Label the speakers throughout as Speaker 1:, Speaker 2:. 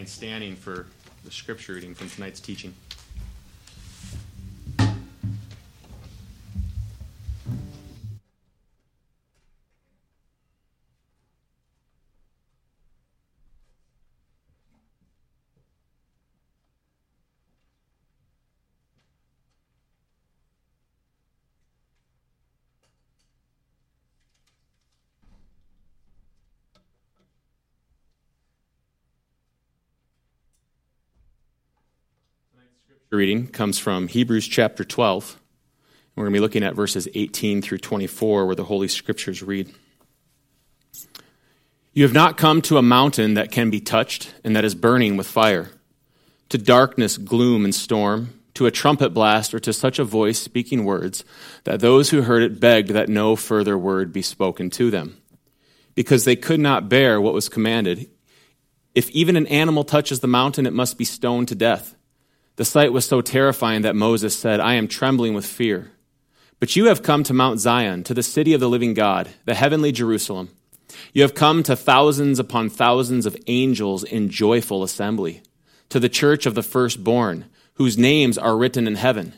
Speaker 1: remain standing for the scripture reading from tonight's teaching. Reading comes from Hebrews chapter 12. We're going to be looking at verses 18 through 24, where the Holy Scriptures read You have not come to a mountain that can be touched and that is burning with fire, to darkness, gloom, and storm, to a trumpet blast, or to such a voice speaking words that those who heard it begged that no further word be spoken to them, because they could not bear what was commanded. If even an animal touches the mountain, it must be stoned to death. The sight was so terrifying that Moses said, I am trembling with fear. But you have come to Mount Zion, to the city of the living God, the heavenly Jerusalem. You have come to thousands upon thousands of angels in joyful assembly, to the church of the firstborn, whose names are written in heaven.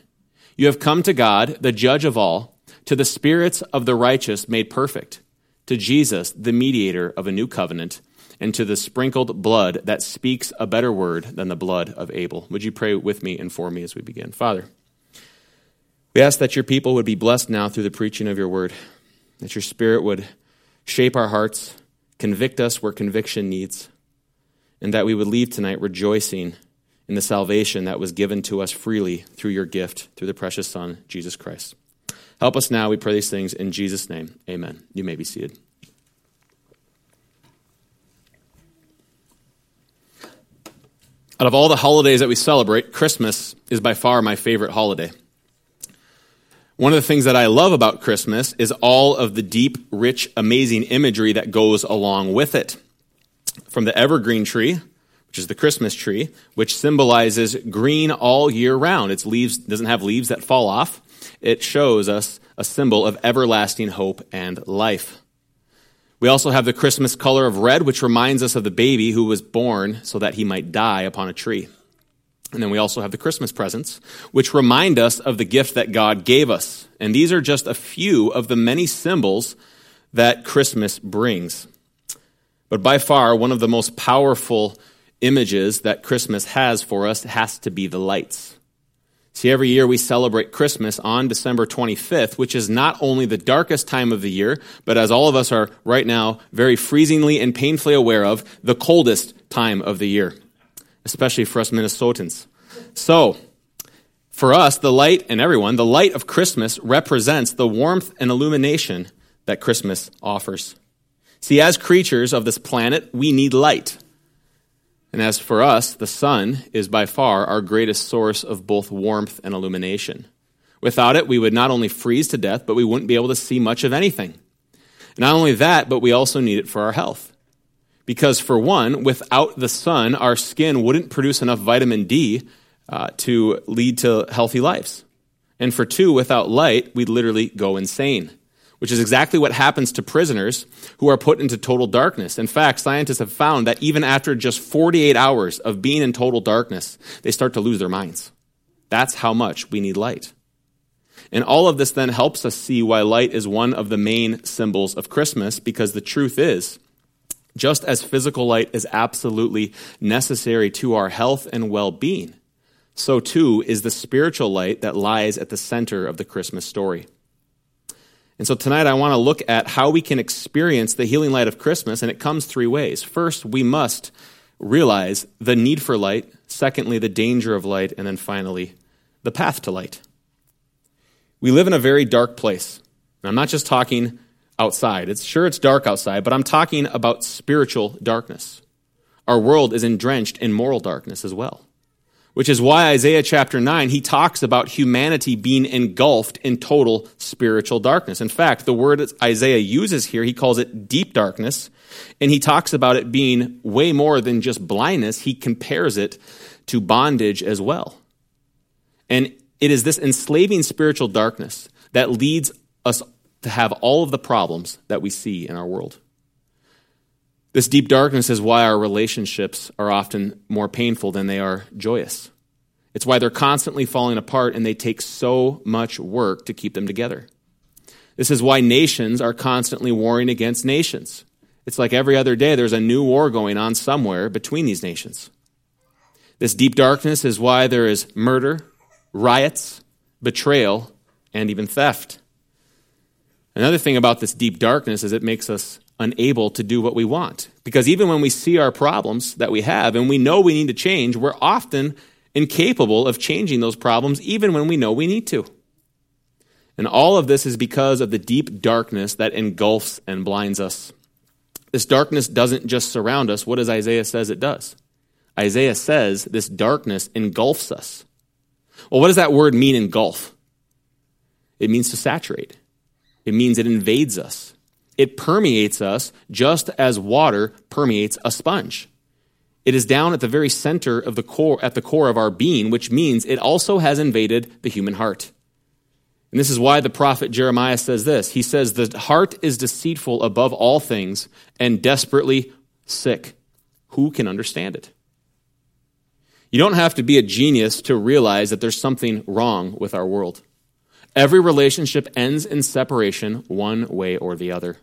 Speaker 1: You have come to God, the judge of all, to the spirits of the righteous made perfect, to Jesus, the mediator of a new covenant and to the sprinkled blood that speaks a better word than the blood of Abel. Would you pray with me and for me as we begin? Father, we ask that your people would be blessed now through the preaching of your word, that your spirit would shape our hearts, convict us where conviction needs, and that we would leave tonight rejoicing in the salvation that was given to us freely through your gift, through the precious Son, Jesus Christ. Help us now, we pray these things in Jesus' name. Amen. You may be seated. Out of all the holidays that we celebrate, Christmas is by far my favorite holiday. One of the things that I love about Christmas is all of the deep, rich, amazing imagery that goes along with it. From the evergreen tree, which is the Christmas tree, which symbolizes green all year round. Its leaves doesn't have leaves that fall off. It shows us a symbol of everlasting hope and life. We also have the Christmas color of red, which reminds us of the baby who was born so that he might die upon a tree. And then we also have the Christmas presents, which remind us of the gift that God gave us. And these are just a few of the many symbols that Christmas brings. But by far, one of the most powerful images that Christmas has for us has to be the lights. See, every year we celebrate Christmas on December 25th, which is not only the darkest time of the year, but as all of us are right now very freezingly and painfully aware of, the coldest time of the year, especially for us Minnesotans. So, for us, the light, and everyone, the light of Christmas represents the warmth and illumination that Christmas offers. See, as creatures of this planet, we need light. And as for us, the sun is by far our greatest source of both warmth and illumination. Without it, we would not only freeze to death, but we wouldn't be able to see much of anything. Not only that, but we also need it for our health. Because, for one, without the sun, our skin wouldn't produce enough vitamin D uh, to lead to healthy lives. And for two, without light, we'd literally go insane which is exactly what happens to prisoners who are put into total darkness. In fact, scientists have found that even after just 48 hours of being in total darkness, they start to lose their minds. That's how much we need light. And all of this then helps us see why light is one of the main symbols of Christmas, because the truth is, just as physical light is absolutely necessary to our health and well being, so too is the spiritual light that lies at the center of the Christmas story. And so tonight I want to look at how we can experience the healing light of Christmas, and it comes three ways. First, we must realize the need for light. Secondly, the danger of light. And then finally, the path to light. We live in a very dark place. And I'm not just talking outside. It's sure it's dark outside, but I'm talking about spiritual darkness. Our world is drenched in moral darkness as well which is why Isaiah chapter 9, he talks about humanity being engulfed in total spiritual darkness. In fact, the word that Isaiah uses here, he calls it deep darkness, and he talks about it being way more than just blindness. He compares it to bondage as well. And it is this enslaving spiritual darkness that leads us to have all of the problems that we see in our world. This deep darkness is why our relationships are often more painful than they are joyous. It's why they're constantly falling apart and they take so much work to keep them together. This is why nations are constantly warring against nations. It's like every other day there's a new war going on somewhere between these nations. This deep darkness is why there is murder, riots, betrayal, and even theft. Another thing about this deep darkness is it makes us unable to do what we want. Because even when we see our problems that we have and we know we need to change, we're often incapable of changing those problems even when we know we need to. And all of this is because of the deep darkness that engulfs and blinds us. This darkness doesn't just surround us. What does Isaiah says it does? Isaiah says this darkness engulfs us. Well, what does that word mean engulf? It means to saturate. It means it invades us. It permeates us just as water permeates a sponge. It is down at the very center of the core, at the core of our being, which means it also has invaded the human heart. And this is why the prophet Jeremiah says this. He says, The heart is deceitful above all things and desperately sick. Who can understand it? You don't have to be a genius to realize that there's something wrong with our world. Every relationship ends in separation one way or the other.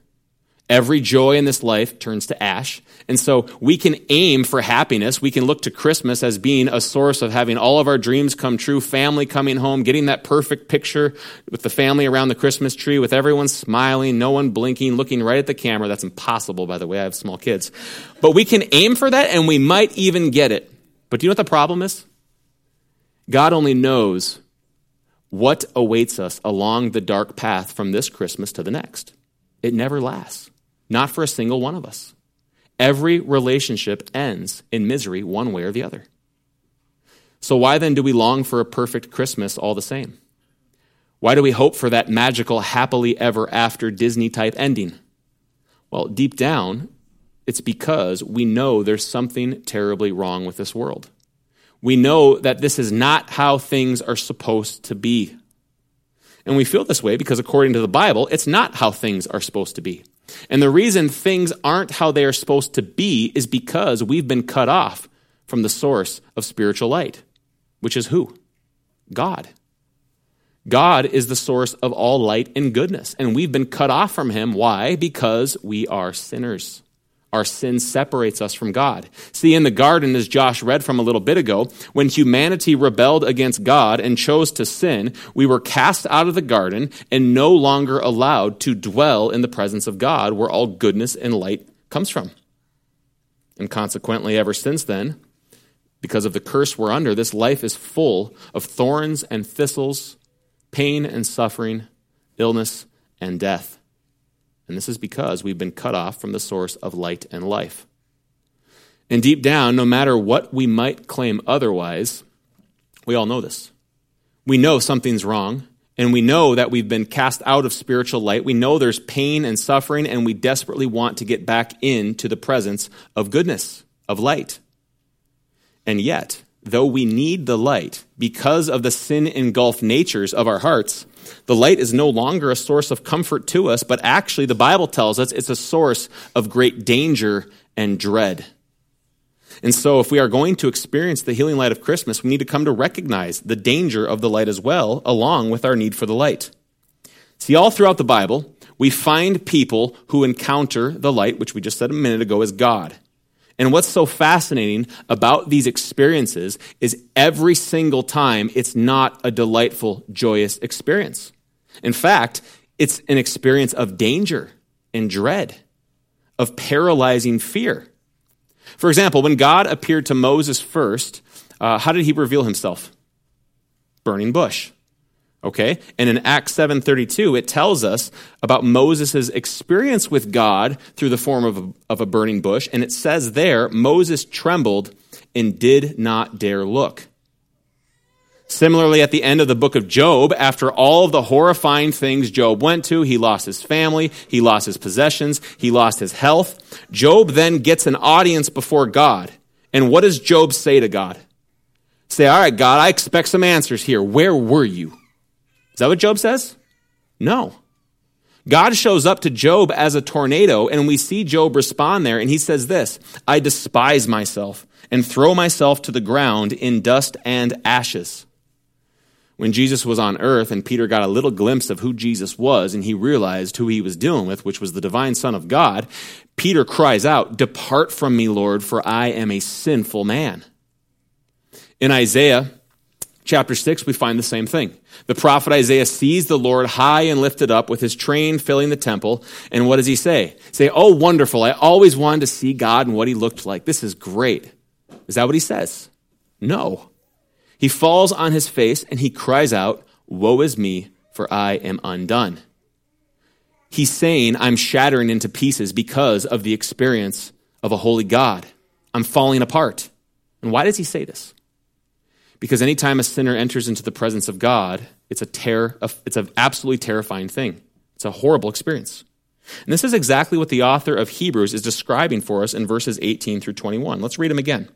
Speaker 1: Every joy in this life turns to ash. And so we can aim for happiness. We can look to Christmas as being a source of having all of our dreams come true, family coming home, getting that perfect picture with the family around the Christmas tree, with everyone smiling, no one blinking, looking right at the camera. That's impossible, by the way. I have small kids. But we can aim for that and we might even get it. But do you know what the problem is? God only knows what awaits us along the dark path from this Christmas to the next. It never lasts. Not for a single one of us. Every relationship ends in misery one way or the other. So, why then do we long for a perfect Christmas all the same? Why do we hope for that magical, happily ever after Disney type ending? Well, deep down, it's because we know there's something terribly wrong with this world. We know that this is not how things are supposed to be. And we feel this way because, according to the Bible, it's not how things are supposed to be. And the reason things aren't how they are supposed to be is because we've been cut off from the source of spiritual light, which is who? God. God is the source of all light and goodness, and we've been cut off from Him. Why? Because we are sinners. Our sin separates us from God. See, in the garden, as Josh read from a little bit ago, when humanity rebelled against God and chose to sin, we were cast out of the garden and no longer allowed to dwell in the presence of God, where all goodness and light comes from. And consequently, ever since then, because of the curse we're under, this life is full of thorns and thistles, pain and suffering, illness and death. And this is because we've been cut off from the source of light and life. And deep down, no matter what we might claim otherwise, we all know this. We know something's wrong, and we know that we've been cast out of spiritual light. We know there's pain and suffering, and we desperately want to get back into the presence of goodness, of light. And yet, though we need the light because of the sin engulfed natures of our hearts, the light is no longer a source of comfort to us, but actually, the Bible tells us it's a source of great danger and dread. And so, if we are going to experience the healing light of Christmas, we need to come to recognize the danger of the light as well, along with our need for the light. See, all throughout the Bible, we find people who encounter the light, which we just said a minute ago, is God. And what's so fascinating about these experiences is every single time it's not a delightful, joyous experience. In fact, it's an experience of danger and dread, of paralyzing fear. For example, when God appeared to Moses first, uh, how did he reveal himself? Burning bush. Okay? And in Acts 7:32 it tells us about Moses' experience with God through the form of a, of a burning bush and it says there Moses trembled and did not dare look. Similarly, at the end of the book of Job, after all of the horrifying things Job went to, he lost his family, he lost his possessions, he lost his health. Job then gets an audience before God. And what does Job say to God? Say, all right, God, I expect some answers here. Where were you? Is that what Job says? No. God shows up to Job as a tornado, and we see Job respond there, and he says this I despise myself and throw myself to the ground in dust and ashes. When Jesus was on earth and Peter got a little glimpse of who Jesus was and he realized who he was dealing with, which was the divine Son of God, Peter cries out, Depart from me, Lord, for I am a sinful man. In Isaiah chapter 6, we find the same thing. The prophet Isaiah sees the Lord high and lifted up with his train filling the temple. And what does he say? Say, Oh, wonderful. I always wanted to see God and what he looked like. This is great. Is that what he says? No. He falls on his face and he cries out, Woe is me, for I am undone. He's saying, I'm shattering into pieces because of the experience of a holy God. I'm falling apart. And why does he say this? Because anytime a sinner enters into the presence of God, it's a it's an absolutely terrifying thing. It's a horrible experience. And this is exactly what the author of Hebrews is describing for us in verses 18 through 21. Let's read them again.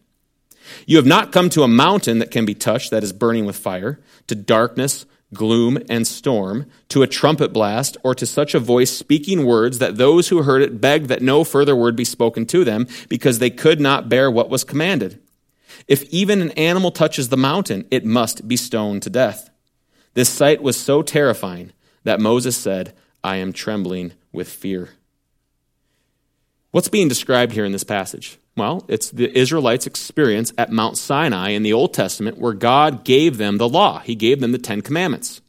Speaker 1: You have not come to a mountain that can be touched, that is burning with fire, to darkness, gloom, and storm, to a trumpet blast, or to such a voice speaking words that those who heard it begged that no further word be spoken to them, because they could not bear what was commanded. If even an animal touches the mountain, it must be stoned to death. This sight was so terrifying that Moses said, I am trembling with fear. What's being described here in this passage? Well, it's the Israelites' experience at Mount Sinai in the Old Testament where God gave them the law. He gave them the Ten Commandments.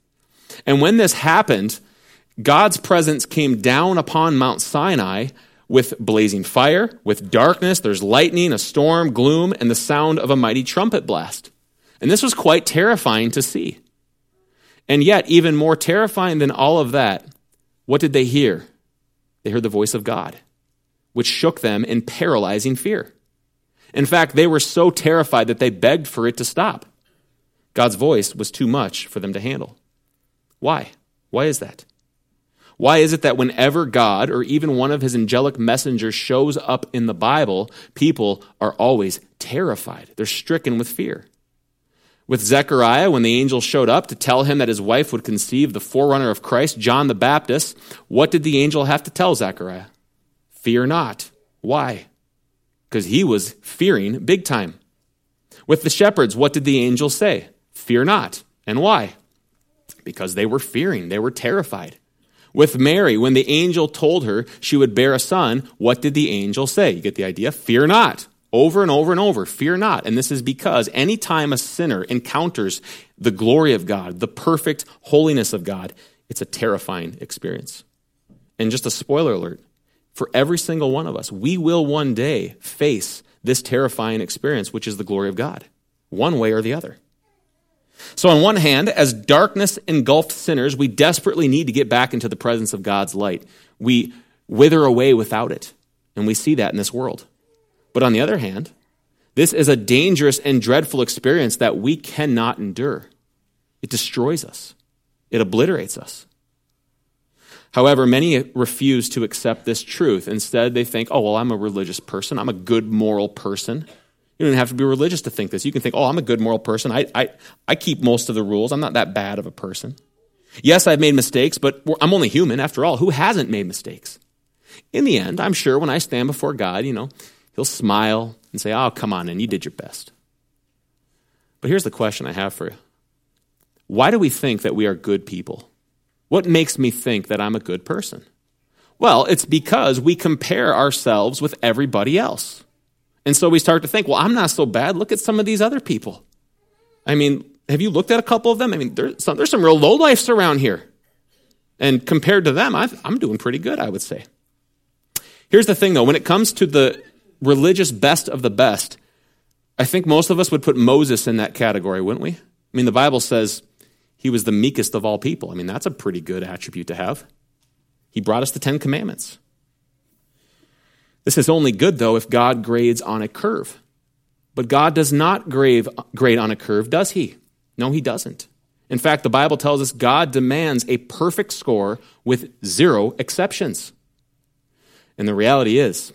Speaker 1: And when this happened, God's presence came down upon Mount Sinai with blazing fire, with darkness, there's lightning, a storm, gloom, and the sound of a mighty trumpet blast. And this was quite terrifying to see. And yet, even more terrifying than all of that, what did they hear? They heard the voice of God which shook them in paralyzing fear. In fact, they were so terrified that they begged for it to stop. God's voice was too much for them to handle. Why? Why is that? Why is it that whenever God or even one of his angelic messengers shows up in the Bible, people are always terrified? They're stricken with fear. With Zechariah, when the angel showed up to tell him that his wife would conceive the forerunner of Christ, John the Baptist, what did the angel have to tell Zechariah? Fear not. Why? Because he was fearing big time. With the shepherds, what did the angel say? Fear not. And why? Because they were fearing, they were terrified. With Mary, when the angel told her she would bear a son, what did the angel say? You get the idea? Fear not. Over and over and over, fear not. And this is because anytime a sinner encounters the glory of God, the perfect holiness of God, it's a terrifying experience. And just a spoiler alert for every single one of us. We will one day face this terrifying experience, which is the glory of God, one way or the other. So, on one hand, as darkness engulfed sinners, we desperately need to get back into the presence of God's light. We wither away without it, and we see that in this world. But on the other hand, this is a dangerous and dreadful experience that we cannot endure. It destroys us, it obliterates us. However, many refuse to accept this truth. Instead, they think, oh, well, I'm a religious person. I'm a good moral person. You don't even have to be religious to think this. You can think, oh, I'm a good moral person. I, I, I keep most of the rules. I'm not that bad of a person. Yes, I've made mistakes, but I'm only human after all. Who hasn't made mistakes? In the end, I'm sure when I stand before God, you know, He'll smile and say, oh, come on in, you did your best. But here's the question I have for you Why do we think that we are good people? What makes me think that I'm a good person? Well, it's because we compare ourselves with everybody else. And so we start to think, well, I'm not so bad. Look at some of these other people. I mean, have you looked at a couple of them? I mean, there's some, there's some real lowlifes around here. And compared to them, i I'm doing pretty good, I would say. Here's the thing, though when it comes to the religious best of the best, I think most of us would put Moses in that category, wouldn't we? I mean, the Bible says he was the meekest of all people. I mean, that's a pretty good attribute to have. He brought us the Ten Commandments. This is only good, though, if God grades on a curve. But God does not grade, grade on a curve, does he? No, he doesn't. In fact, the Bible tells us God demands a perfect score with zero exceptions. And the reality is,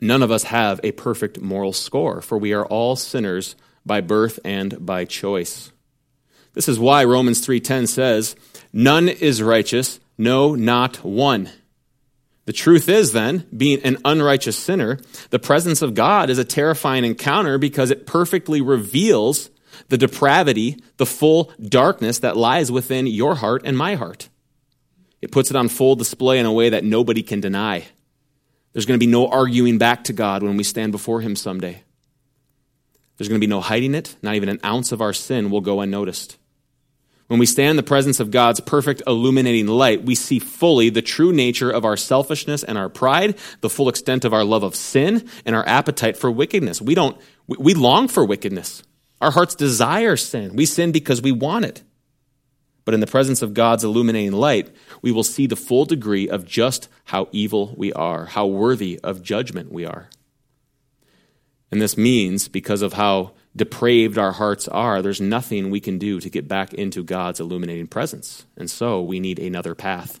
Speaker 1: none of us have a perfect moral score, for we are all sinners by birth and by choice. This is why Romans 3:10 says, "None is righteous, No, not one. The truth is, then, being an unrighteous sinner, the presence of God is a terrifying encounter because it perfectly reveals the depravity, the full darkness that lies within your heart and my heart. It puts it on full display in a way that nobody can deny. There's going to be no arguing back to God when we stand before Him someday. There's going to be no hiding it. Not even an ounce of our sin will go unnoticed. When we stand in the presence of God's perfect illuminating light, we see fully the true nature of our selfishness and our pride, the full extent of our love of sin, and our appetite for wickedness. We don't, we long for wickedness. Our hearts desire sin. We sin because we want it. But in the presence of God's illuminating light, we will see the full degree of just how evil we are, how worthy of judgment we are. And this means, because of how depraved our hearts are, there's nothing we can do to get back into God's illuminating presence. And so we need another path.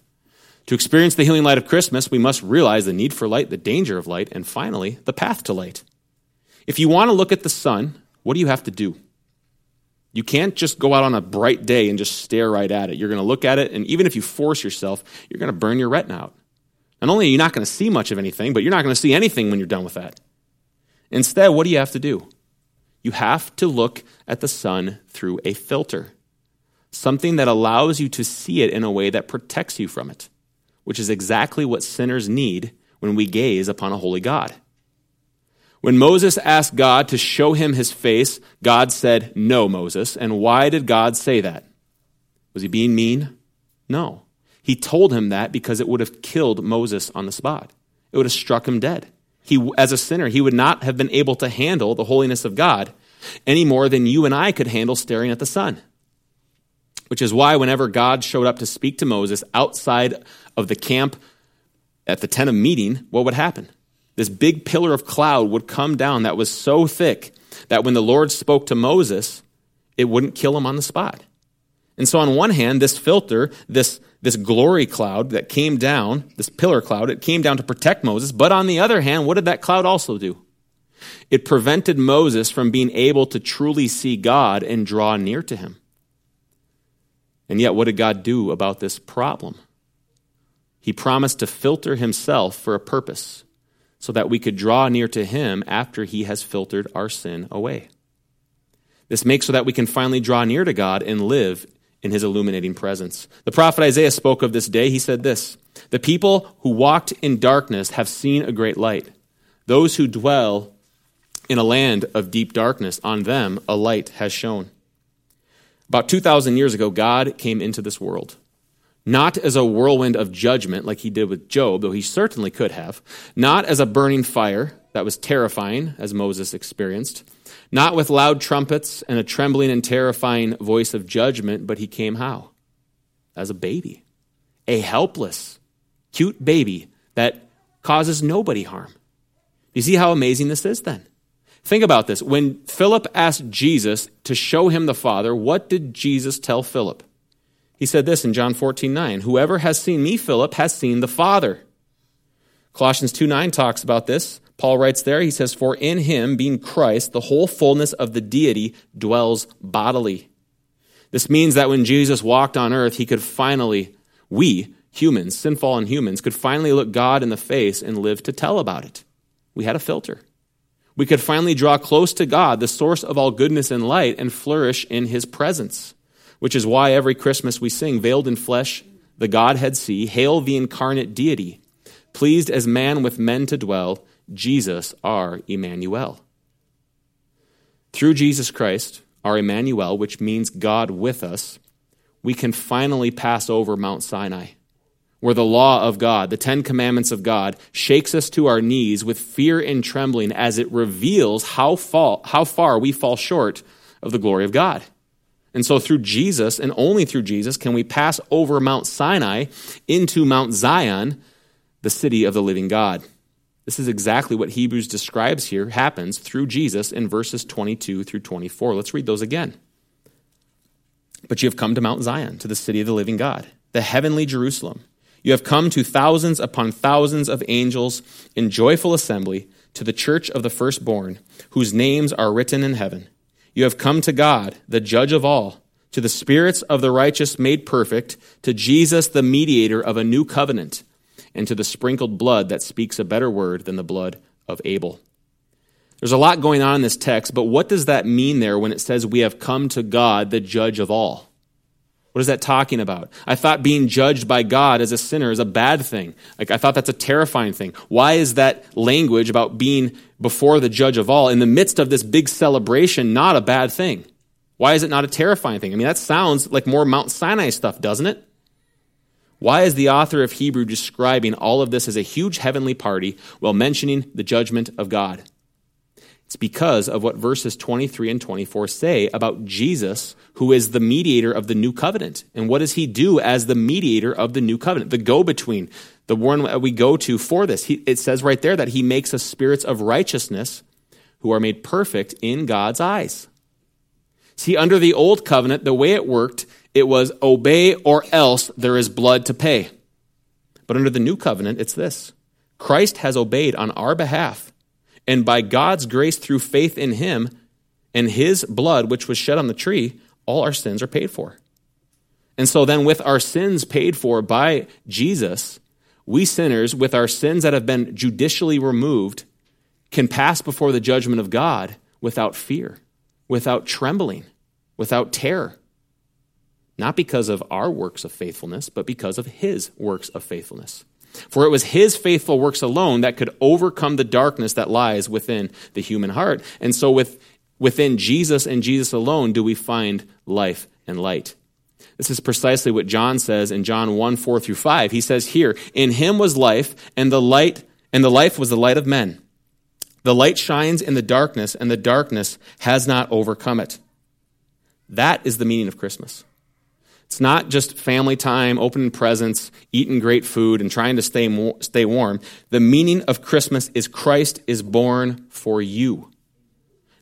Speaker 1: To experience the healing light of Christmas, we must realize the need for light, the danger of light, and finally, the path to light. If you want to look at the sun, what do you have to do? You can't just go out on a bright day and just stare right at it. You're going to look at it, and even if you force yourself, you're going to burn your retina out. Not only are you not going to see much of anything, but you're not going to see anything when you're done with that. Instead, what do you have to do? You have to look at the sun through a filter, something that allows you to see it in a way that protects you from it, which is exactly what sinners need when we gaze upon a holy God. When Moses asked God to show him his face, God said, No, Moses. And why did God say that? Was he being mean? No. He told him that because it would have killed Moses on the spot. It would have struck him dead he, as a sinner, he would not have been able to handle the holiness of God any more than you and I could handle staring at the sun. Which is why, whenever God showed up to speak to Moses outside of the camp at the tent of meeting, what would happen? This big pillar of cloud would come down that was so thick that when the Lord spoke to Moses, it wouldn't kill him on the spot. And so, on one hand, this filter, this this glory cloud that came down, this pillar cloud, it came down to protect Moses. But on the other hand, what did that cloud also do? It prevented Moses from being able to truly see God and draw near to him. And yet, what did God do about this problem? He promised to filter himself for a purpose so that we could draw near to him after he has filtered our sin away. This makes so that we can finally draw near to God and live in his illuminating presence. The prophet Isaiah spoke of this day. He said this The people who walked in darkness have seen a great light. Those who dwell in a land of deep darkness, on them a light has shone. About 2,000 years ago, God came into this world. Not as a whirlwind of judgment like he did with Job, though he certainly could have. Not as a burning fire that was terrifying, as Moses experienced not with loud trumpets and a trembling and terrifying voice of judgment, but he came how? As a baby, a helpless, cute baby that causes nobody harm. You see how amazing this is then? Think about this. When Philip asked Jesus to show him the Father, what did Jesus tell Philip? He said this in John 14 9 Whoever has seen me, Philip, has seen the Father. Colossians 2 9 talks about this. Paul writes there, he says, For in him, being Christ, the whole fullness of the deity dwells bodily. This means that when Jesus walked on earth, he could finally, we, humans, sin fallen humans, could finally look God in the face and live to tell about it. We had a filter. We could finally draw close to God, the source of all goodness and light, and flourish in his presence, which is why every Christmas we sing, Veiled in flesh, the Godhead see, Hail the incarnate deity, pleased as man with men to dwell Jesus, our Emmanuel. Through Jesus Christ, our Emmanuel, which means God with us, we can finally pass over Mount Sinai, where the law of God, the Ten Commandments of God, shakes us to our knees with fear and trembling as it reveals how, fall, how far we fall short of the glory of God. And so, through Jesus, and only through Jesus, can we pass over Mount Sinai into Mount Zion, the city of the living God. This is exactly what Hebrews describes here happens through Jesus in verses 22 through 24. Let's read those again. But you have come to Mount Zion, to the city of the living God, the heavenly Jerusalem. You have come to thousands upon thousands of angels in joyful assembly to the church of the firstborn, whose names are written in heaven. You have come to God, the judge of all, to the spirits of the righteous made perfect, to Jesus, the mediator of a new covenant, and to the sprinkled blood that speaks a better word than the blood of Abel. There's a lot going on in this text, but what does that mean there when it says we have come to God, the judge of all? What is that talking about? I thought being judged by God as a sinner is a bad thing. Like I thought that's a terrifying thing. Why is that language about being before the judge of all in the midst of this big celebration not a bad thing? Why is it not a terrifying thing? I mean, that sounds like more Mount Sinai stuff, doesn't it? Why is the author of Hebrew describing all of this as a huge heavenly party while mentioning the judgment of God? It's because of what verses 23 and 24 say about Jesus, who is the mediator of the new covenant. And what does he do as the mediator of the new covenant, the go between, the one we go to for this? He, it says right there that he makes us spirits of righteousness who are made perfect in God's eyes. See, under the old covenant, the way it worked, it was obey or else there is blood to pay. But under the new covenant, it's this Christ has obeyed on our behalf, and by God's grace through faith in him and his blood, which was shed on the tree, all our sins are paid for. And so then, with our sins paid for by Jesus, we sinners, with our sins that have been judicially removed, can pass before the judgment of God without fear without trembling, without terror. Not because of our works of faithfulness, but because of his works of faithfulness. For it was his faithful works alone that could overcome the darkness that lies within the human heart. And so, with, within Jesus and Jesus alone, do we find life and light. This is precisely what John says in John 1 4 through 5. He says here, In him was life, and the light, and the life was the light of men. The light shines in the darkness, and the darkness has not overcome it. That is the meaning of Christmas. It's not just family time, opening presents, eating great food, and trying to stay, stay warm. The meaning of Christmas is Christ is born for you.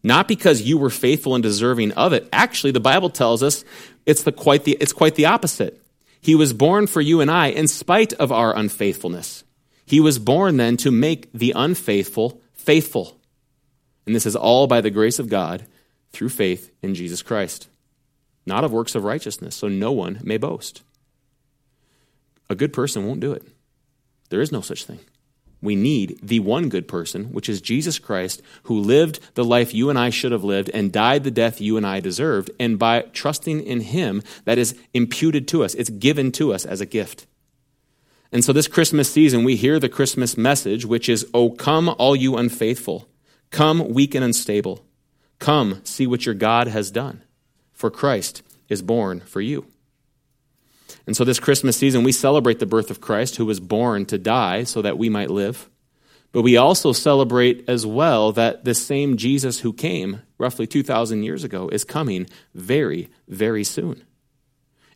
Speaker 1: Not because you were faithful and deserving of it. Actually, the Bible tells us it's, the, quite, the, it's quite the opposite. He was born for you and I in spite of our unfaithfulness. He was born then to make the unfaithful faithful. And this is all by the grace of God through faith in Jesus Christ, not of works of righteousness, so no one may boast. A good person won't do it. There is no such thing. We need the one good person, which is Jesus Christ, who lived the life you and I should have lived and died the death you and I deserved. And by trusting in him, that is imputed to us, it's given to us as a gift. And so this Christmas season, we hear the Christmas message, which is, Oh, come, all you unfaithful. Come, weak and unstable. Come, see what your God has done. For Christ is born for you. And so this Christmas season, we celebrate the birth of Christ, who was born to die so that we might live. But we also celebrate as well that the same Jesus who came roughly 2,000 years ago is coming very, very soon.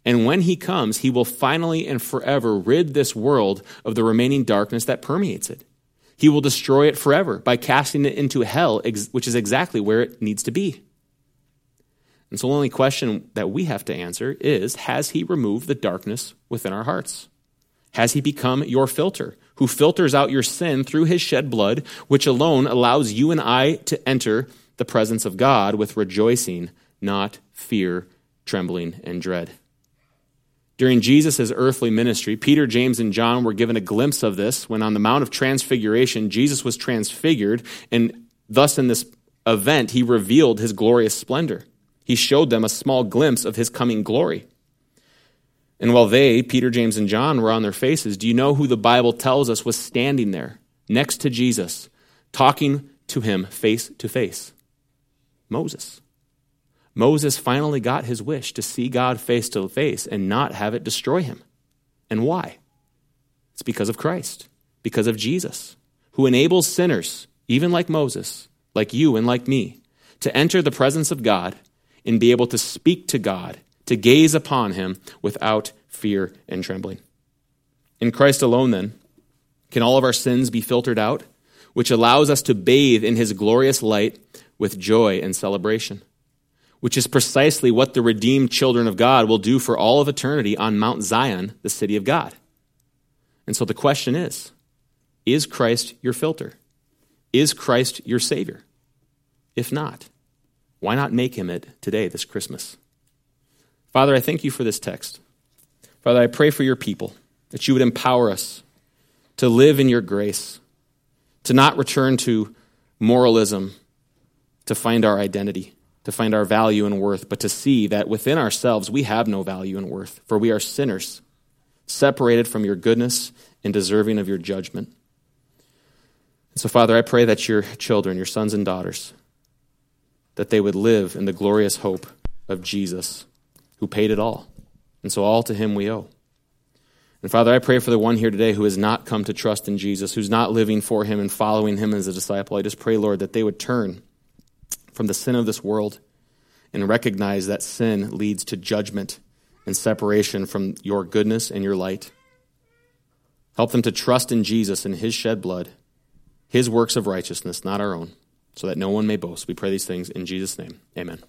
Speaker 1: And when he comes, he will finally and forever rid this world of the remaining darkness that permeates it. He will destroy it forever by casting it into hell, which is exactly where it needs to be. And so the only question that we have to answer is Has he removed the darkness within our hearts? Has he become your filter, who filters out your sin through his shed blood, which alone allows you and I to enter the presence of God with rejoicing, not fear, trembling, and dread? During Jesus' earthly ministry, Peter, James, and John were given a glimpse of this when on the Mount of Transfiguration, Jesus was transfigured, and thus in this event, he revealed his glorious splendor. He showed them a small glimpse of his coming glory. And while they, Peter, James, and John, were on their faces, do you know who the Bible tells us was standing there next to Jesus, talking to him face to face? Moses. Moses finally got his wish to see God face to face and not have it destroy him. And why? It's because of Christ, because of Jesus, who enables sinners, even like Moses, like you and like me, to enter the presence of God and be able to speak to God, to gaze upon him without fear and trembling. In Christ alone, then, can all of our sins be filtered out, which allows us to bathe in his glorious light with joy and celebration which is precisely what the redeemed children of God will do for all of eternity on Mount Zion, the city of God. And so the question is Is Christ your filter? Is Christ your Savior? If not, why not make him it today, this Christmas? Father, I thank you for this text. Father, I pray for your people that you would empower us to live in your grace, to not return to moralism to find our identity, to find our value and worth, but to see that within ourselves we have no value and worth, for we are sinners, separated from your goodness and deserving of your judgment. And so, Father, I pray that your children, your sons and daughters, that they would live in the glorious hope of Jesus, who paid it all. And so, all to him we owe. And Father, I pray for the one here today who has not come to trust in Jesus, who's not living for him and following him as a disciple. I just pray, Lord, that they would turn from the sin of this world and recognize that sin leads to judgment and separation from your goodness and your light. Help them to trust in Jesus and his shed blood, his works of righteousness, not our own, so that no one may boast. We pray these things in Jesus' name. Amen.